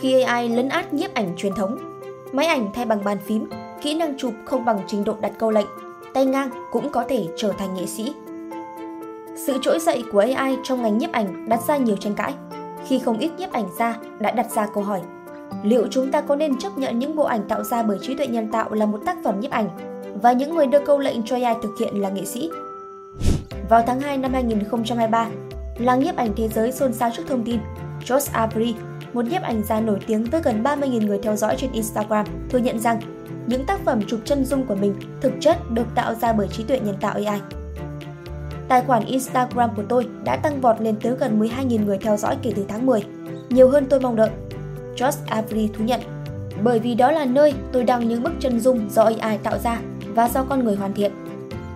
khi AI lấn át nhiếp ảnh truyền thống. Máy ảnh thay bằng bàn phím, kỹ năng chụp không bằng trình độ đặt câu lệnh, tay ngang cũng có thể trở thành nghệ sĩ. Sự trỗi dậy của AI trong ngành nhiếp ảnh đặt ra nhiều tranh cãi, khi không ít nhiếp ảnh gia đã đặt ra câu hỏi liệu chúng ta có nên chấp nhận những bộ ảnh tạo ra bởi trí tuệ nhân tạo là một tác phẩm nhiếp ảnh và những người đưa câu lệnh cho AI thực hiện là nghệ sĩ? Vào tháng 2 năm 2023, làng nhiếp ảnh thế giới xôn xao trước thông tin Josh Avery, một nhiếp ảnh gia nổi tiếng với gần 30.000 người theo dõi trên Instagram, thừa nhận rằng những tác phẩm chụp chân dung của mình thực chất được tạo ra bởi trí tuệ nhân tạo AI. Tài khoản Instagram của tôi đã tăng vọt lên tới gần 12.000 người theo dõi kể từ tháng 10, nhiều hơn tôi mong đợi. Josh Avery thú nhận, bởi vì đó là nơi tôi đăng những bức chân dung do AI tạo ra và do con người hoàn thiện.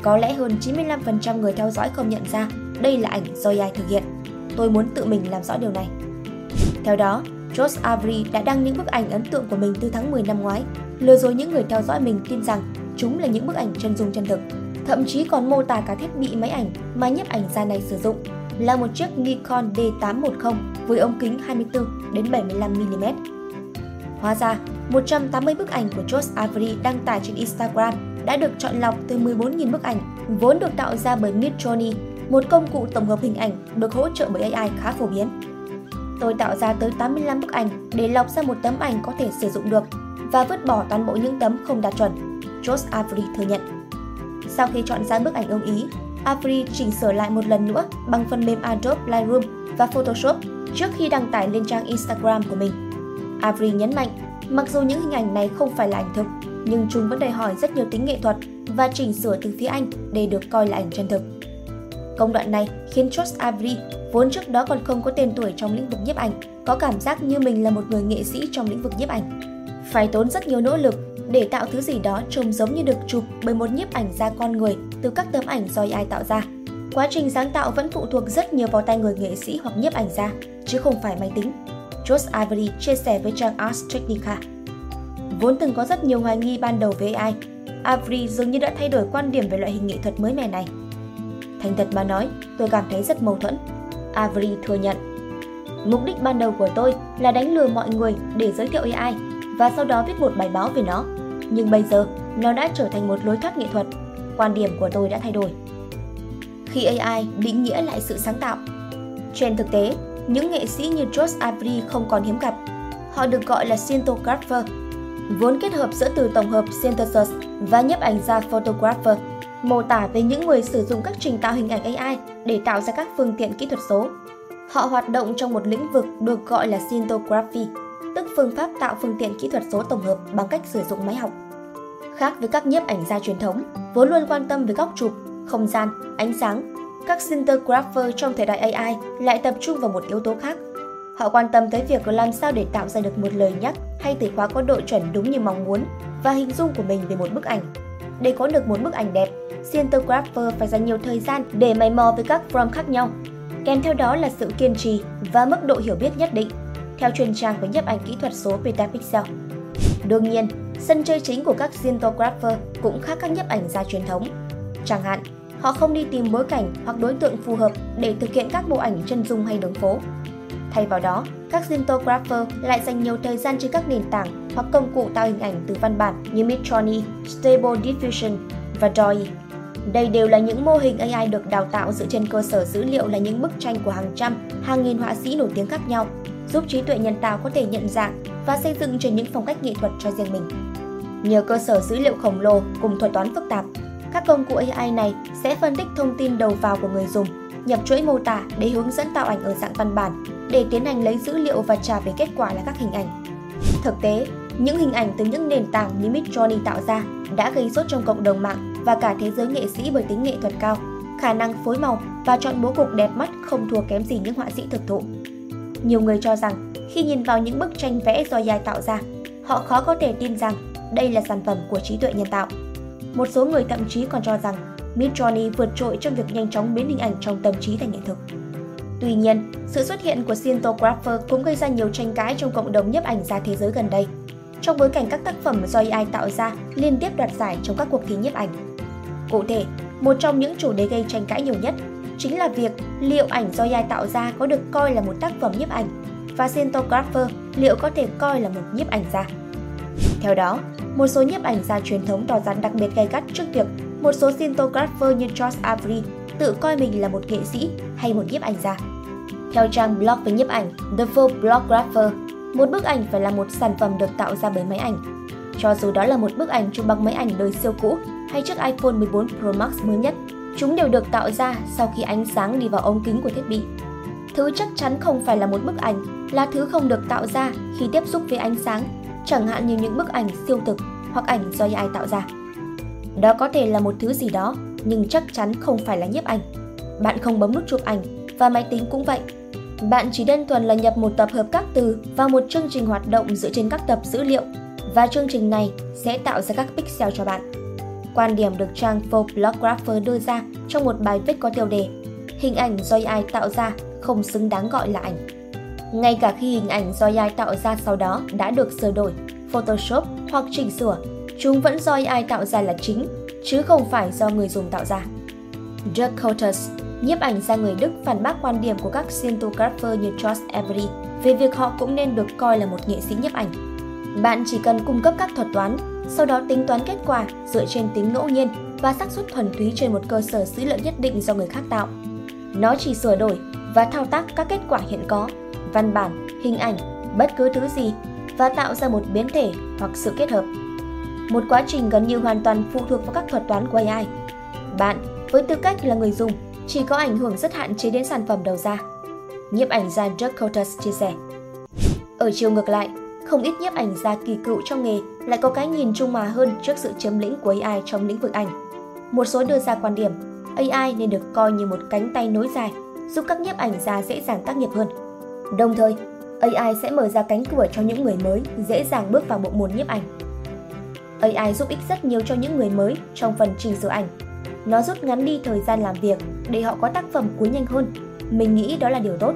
Có lẽ hơn 95% người theo dõi không nhận ra đây là ảnh do AI thực hiện. Tôi muốn tự mình làm rõ điều này. Theo đó, Josh Avery đã đăng những bức ảnh ấn tượng của mình từ tháng 10 năm ngoái, lừa dối những người theo dõi mình tin rằng chúng là những bức ảnh chân dung chân thực. Thậm chí còn mô tả cả thiết bị máy ảnh mà nhiếp ảnh gia này sử dụng là một chiếc Nikon D810 với ống kính 24 đến 75 mm. Hóa ra, 180 bức ảnh của Josh Avery đăng tải trên Instagram đã được chọn lọc từ 14.000 bức ảnh, vốn được tạo ra bởi Midjourney, một công cụ tổng hợp hình ảnh được hỗ trợ bởi AI khá phổ biến. Tôi tạo ra tới 85 bức ảnh để lọc ra một tấm ảnh có thể sử dụng được và vứt bỏ toàn bộ những tấm không đạt chuẩn, Josh Avery thừa nhận. Sau khi chọn ra bức ảnh ưng ý, Avery chỉnh sửa lại một lần nữa bằng phần mềm Adobe Lightroom và Photoshop trước khi đăng tải lên trang Instagram của mình. Avery nhấn mạnh, mặc dù những hình ảnh này không phải là ảnh thực, nhưng chúng vẫn đòi hỏi rất nhiều tính nghệ thuật và chỉnh sửa từ phía anh để được coi là ảnh chân thực. Công đoạn này khiến Josh Avery, vốn trước đó còn không có tên tuổi trong lĩnh vực nhiếp ảnh, có cảm giác như mình là một người nghệ sĩ trong lĩnh vực nhiếp ảnh. Phải tốn rất nhiều nỗ lực để tạo thứ gì đó trông giống như được chụp bởi một nhiếp ảnh gia con người từ các tấm ảnh do AI tạo ra. Quá trình sáng tạo vẫn phụ thuộc rất nhiều vào tay người nghệ sĩ hoặc nhiếp ảnh gia, chứ không phải máy tính. Josh Ivory chia sẻ với trang Ars Technica. Vốn từng có rất nhiều hoài nghi ban đầu về AI, Avery dường như đã thay đổi quan điểm về loại hình nghệ thuật mới mẻ này. Thành thật mà nói, tôi cảm thấy rất mâu thuẫn. Avery thừa nhận. Mục đích ban đầu của tôi là đánh lừa mọi người để giới thiệu AI và sau đó viết một bài báo về nó. Nhưng bây giờ, nó đã trở thành một lối thoát nghệ thuật. Quan điểm của tôi đã thay đổi. Khi AI định nghĩa lại sự sáng tạo. Trên thực tế, những nghệ sĩ như Josh Avery không còn hiếm gặp. Họ được gọi là Synthographer, vốn kết hợp giữa từ tổng hợp synthesis và nhiếp ảnh gia photographer, mô tả về những người sử dụng các trình tạo hình ảnh AI để tạo ra các phương tiện kỹ thuật số. Họ hoạt động trong một lĩnh vực được gọi là syntography, tức phương pháp tạo phương tiện kỹ thuật số tổng hợp bằng cách sử dụng máy học. Khác với các nhiếp ảnh gia truyền thống, vốn luôn quan tâm về góc chụp, không gian, ánh sáng, các syntographer trong thời đại AI lại tập trung vào một yếu tố khác. Họ quan tâm tới việc làm sao để tạo ra được một lời nhắc hay từ khóa có độ chuẩn đúng như mong muốn và hình dung của mình về một bức ảnh. Để có được một bức ảnh đẹp, cinematographer phải dành nhiều thời gian để mày mò với các form khác nhau. Kèm theo đó là sự kiên trì và mức độ hiểu biết nhất định theo chuyên trang với nhiếp ảnh kỹ thuật số Petapixel. Đương nhiên, sân chơi chính của các cinematographer cũng khác các nhiếp ảnh gia truyền thống. Chẳng hạn, họ không đi tìm bối cảnh hoặc đối tượng phù hợp để thực hiện các bộ ảnh chân dung hay đường phố. Thay vào đó, các cinematographer lại dành nhiều thời gian trên các nền tảng hoặc công cụ tạo hình ảnh từ văn bản như Midjourney, Stable Diffusion và DALL-E. Đây đều là những mô hình AI được đào tạo dựa trên cơ sở dữ liệu là những bức tranh của hàng trăm, hàng nghìn họa sĩ nổi tiếng khác nhau giúp trí tuệ nhân tạo có thể nhận dạng và xây dựng trên những phong cách nghệ thuật cho riêng mình. Nhờ cơ sở dữ liệu khổng lồ cùng thuật toán phức tạp, các công cụ AI này sẽ phân tích thông tin đầu vào của người dùng, nhập chuỗi mô tả để hướng dẫn tạo ảnh ở dạng văn bản, để tiến hành lấy dữ liệu và trả về kết quả là các hình ảnh. Thực tế, những hình ảnh từ những nền tảng như Midjourney tạo ra đã gây sốt trong cộng đồng mạng và cả thế giới nghệ sĩ bởi tính nghệ thuật cao, khả năng phối màu và chọn bố cục đẹp mắt không thua kém gì những họa sĩ thực thụ. Nhiều người cho rằng khi nhìn vào những bức tranh vẽ do AI tạo ra, họ khó có thể tin rằng đây là sản phẩm của trí tuệ nhân tạo. Một số người thậm chí còn cho rằng Midjourney vượt trội trong việc nhanh chóng biến hình ảnh trong tâm trí thành hiện thực. Tuy nhiên, sự xuất hiện của Synthographer cũng gây ra nhiều tranh cãi trong cộng đồng nhiếp ảnh gia thế giới gần đây, trong bối cảnh các tác phẩm do AI tạo ra liên tiếp đoạt giải trong các cuộc thi nhiếp ảnh. Cụ thể, một trong những chủ đề gây tranh cãi nhiều nhất chính là việc liệu ảnh do AI tạo ra có được coi là một tác phẩm nhiếp ảnh và cinematographer liệu có thể coi là một nhiếp ảnh gia. Theo đó, một số nhiếp ảnh gia truyền thống tỏ ra đặc biệt gay gắt trước việc một số cinematographer như George Avery tự coi mình là một nghệ sĩ hay một nhiếp ảnh gia. Theo trang blog về nhiếp ảnh The Full Bloggrapher, một bức ảnh phải là một sản phẩm được tạo ra bởi máy ảnh. Cho dù đó là một bức ảnh chụp bằng máy ảnh đời siêu cũ hay chiếc iPhone 14 Pro Max mới nhất, chúng đều được tạo ra sau khi ánh sáng đi vào ống kính của thiết bị. Thứ chắc chắn không phải là một bức ảnh, là thứ không được tạo ra khi tiếp xúc với ánh sáng, chẳng hạn như những bức ảnh siêu thực hoặc ảnh do AI tạo ra. Đó có thể là một thứ gì đó, nhưng chắc chắn không phải là nhiếp ảnh. Bạn không bấm nút chụp ảnh và máy tính cũng vậy. Bạn chỉ đơn thuần là nhập một tập hợp các từ vào một chương trình hoạt động dựa trên các tập dữ liệu và chương trình này sẽ tạo ra các pixel cho bạn. Quan điểm được trang Photographer đưa ra trong một bài viết có tiêu đề Hình ảnh do AI tạo ra không xứng đáng gọi là ảnh. Ngay cả khi hình ảnh do AI tạo ra sau đó đã được sửa đổi, Photoshop hoặc chỉnh sửa, chúng vẫn do AI tạo ra là chính, chứ không phải do người dùng tạo ra. Dirk Couters, nhiếp ảnh gia người Đức phản bác quan điểm của các cinematographer như George Avery về việc họ cũng nên được coi là một nghệ sĩ nhiếp ảnh. Bạn chỉ cần cung cấp các thuật toán, sau đó tính toán kết quả dựa trên tính ngẫu nhiên và xác suất thuần túy trên một cơ sở dữ liệu nhất định do người khác tạo. Nó chỉ sửa đổi và thao tác các kết quả hiện có, văn bản, hình ảnh, bất cứ thứ gì và tạo ra một biến thể hoặc sự kết hợp. Một quá trình gần như hoàn toàn phụ thuộc vào các thuật toán của AI. Bạn, với tư cách là người dùng, chỉ có ảnh hưởng rất hạn chế đến sản phẩm đầu ra. Nhiếp ảnh gia Dirk Couters chia sẻ. Ở chiều ngược lại, không ít nhiếp ảnh gia kỳ cựu trong nghề lại có cái nhìn trung hòa hơn trước sự chiếm lĩnh của AI trong lĩnh vực ảnh. Một số đưa ra quan điểm, AI nên được coi như một cánh tay nối dài, giúp các nhiếp ảnh gia dễ dàng tác nghiệp hơn. Đồng thời, AI sẽ mở ra cánh cửa cho những người mới dễ dàng bước vào bộ môn nhiếp ảnh. AI giúp ích rất nhiều cho những người mới trong phần chỉnh sửa ảnh. Nó rút ngắn đi thời gian làm việc để họ có tác phẩm cuối nhanh hơn. Mình nghĩ đó là điều tốt.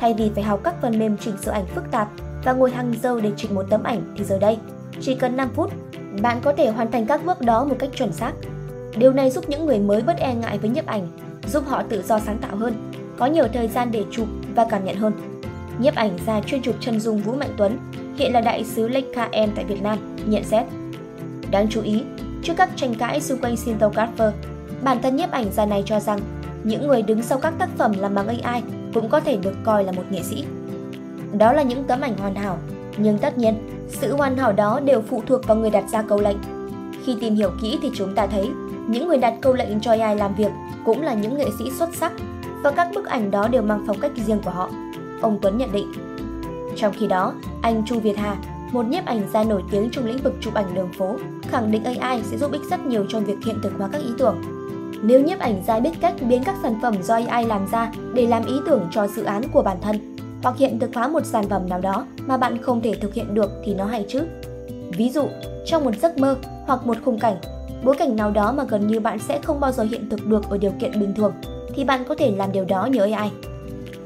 Thay vì phải học các phần mềm chỉnh sửa ảnh phức tạp và ngồi hàng giờ để chỉnh một tấm ảnh thì giờ đây, chỉ cần 5 phút, bạn có thể hoàn thành các bước đó một cách chuẩn xác. Điều này giúp những người mới bớt e ngại với nhiếp ảnh, giúp họ tự do sáng tạo hơn, có nhiều thời gian để chụp và cảm nhận hơn. Nhiếp ảnh gia chuyên chụp chân dung Vũ Mạnh Tuấn, hiện là đại sứ Leica M tại Việt Nam, nhận xét. Đáng chú ý, trước các tranh cãi xung quanh Cinetographer, bản thân nhiếp ảnh gia này cho rằng những người đứng sau các tác phẩm làm bằng AI cũng có thể được coi là một nghệ sĩ. Đó là những tấm ảnh hoàn hảo, nhưng tất nhiên, sự hoàn hảo đó đều phụ thuộc vào người đặt ra câu lệnh. Khi tìm hiểu kỹ thì chúng ta thấy, những người đặt câu lệnh cho AI làm việc cũng là những nghệ sĩ xuất sắc và các bức ảnh đó đều mang phong cách riêng của họ. Ông Tuấn nhận định. Trong khi đó, anh Chu Việt Hà, một nhiếp ảnh gia nổi tiếng trong lĩnh vực chụp ảnh đường phố, khẳng định AI sẽ giúp ích rất nhiều trong việc hiện thực hóa các ý tưởng. Nếu nhiếp ảnh gia biết cách biến các sản phẩm do AI làm ra để làm ý tưởng cho dự án của bản thân, hoặc hiện thực hóa một sản phẩm nào đó mà bạn không thể thực hiện được thì nó hay chứ. Ví dụ, trong một giấc mơ hoặc một khung cảnh, bối cảnh nào đó mà gần như bạn sẽ không bao giờ hiện thực được ở điều kiện bình thường, thì bạn có thể làm điều đó nhờ AI.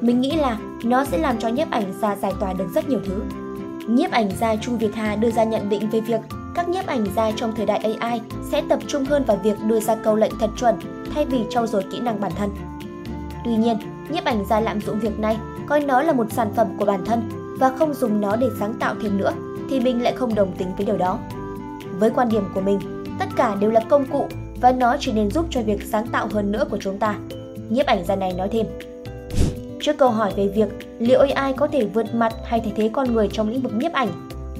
Mình nghĩ là nó sẽ làm cho nhiếp ảnh gia giải tỏa được rất nhiều thứ. Nhiếp ảnh gia Chu Việt Hà đưa ra nhận định về việc các nhiếp ảnh gia trong thời đại AI sẽ tập trung hơn vào việc đưa ra câu lệnh thật chuẩn thay vì trau dồi kỹ năng bản thân. Tuy nhiên, nhiếp ảnh gia lạm dụng việc này coi nó là một sản phẩm của bản thân và không dùng nó để sáng tạo thêm nữa thì mình lại không đồng tính với điều đó. Với quan điểm của mình, tất cả đều là công cụ và nó chỉ nên giúp cho việc sáng tạo hơn nữa của chúng ta. Nhiếp ảnh gia này nói thêm. Trước câu hỏi về việc liệu AI có thể vượt mặt hay thay thế con người trong lĩnh vực nhiếp ảnh,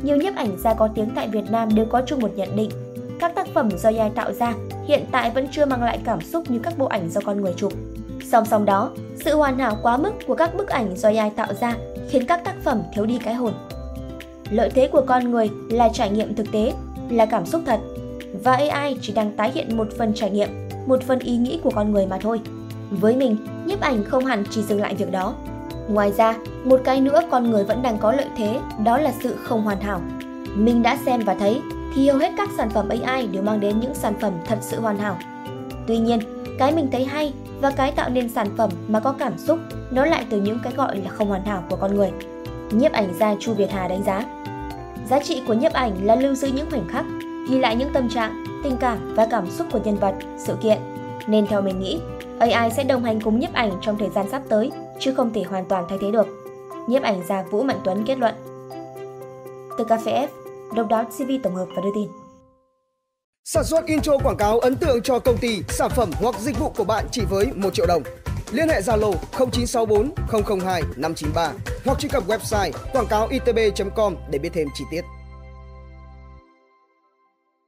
nhiều nhiếp ảnh gia có tiếng tại Việt Nam đều có chung một nhận định. Các tác phẩm do AI tạo ra hiện tại vẫn chưa mang lại cảm xúc như các bộ ảnh do con người chụp. Song song đó, sự hoàn hảo quá mức của các bức ảnh do AI tạo ra khiến các tác phẩm thiếu đi cái hồn. Lợi thế của con người là trải nghiệm thực tế, là cảm xúc thật, và AI chỉ đang tái hiện một phần trải nghiệm, một phần ý nghĩ của con người mà thôi. Với mình, nhiếp ảnh không hẳn chỉ dừng lại việc đó. Ngoài ra, một cái nữa con người vẫn đang có lợi thế, đó là sự không hoàn hảo. Mình đã xem và thấy thì hầu hết các sản phẩm AI đều mang đến những sản phẩm thật sự hoàn hảo. Tuy nhiên, cái mình thấy hay và cái tạo nên sản phẩm mà có cảm xúc nó lại từ những cái gọi là không hoàn hảo của con người. Nhiếp ảnh gia Chu Việt Hà đánh giá Giá trị của nhiếp ảnh là lưu giữ những khoảnh khắc, ghi lại những tâm trạng, tình cảm và cảm xúc của nhân vật, sự kiện. Nên theo mình nghĩ, AI sẽ đồng hành cùng nhiếp ảnh trong thời gian sắp tới, chứ không thể hoàn toàn thay thế được. nhiếp ảnh gia Vũ Mạnh Tuấn kết luận. Từ Cà Phê F, Độc đáo CV tổng hợp và đưa tin. Sản xuất intro quảng cáo ấn tượng cho công ty, sản phẩm hoặc dịch vụ của bạn chỉ với 1 triệu đồng. Liên hệ Zalo 0964 002 593 hoặc truy cập website quảng cáo itb.com để biết thêm chi tiết.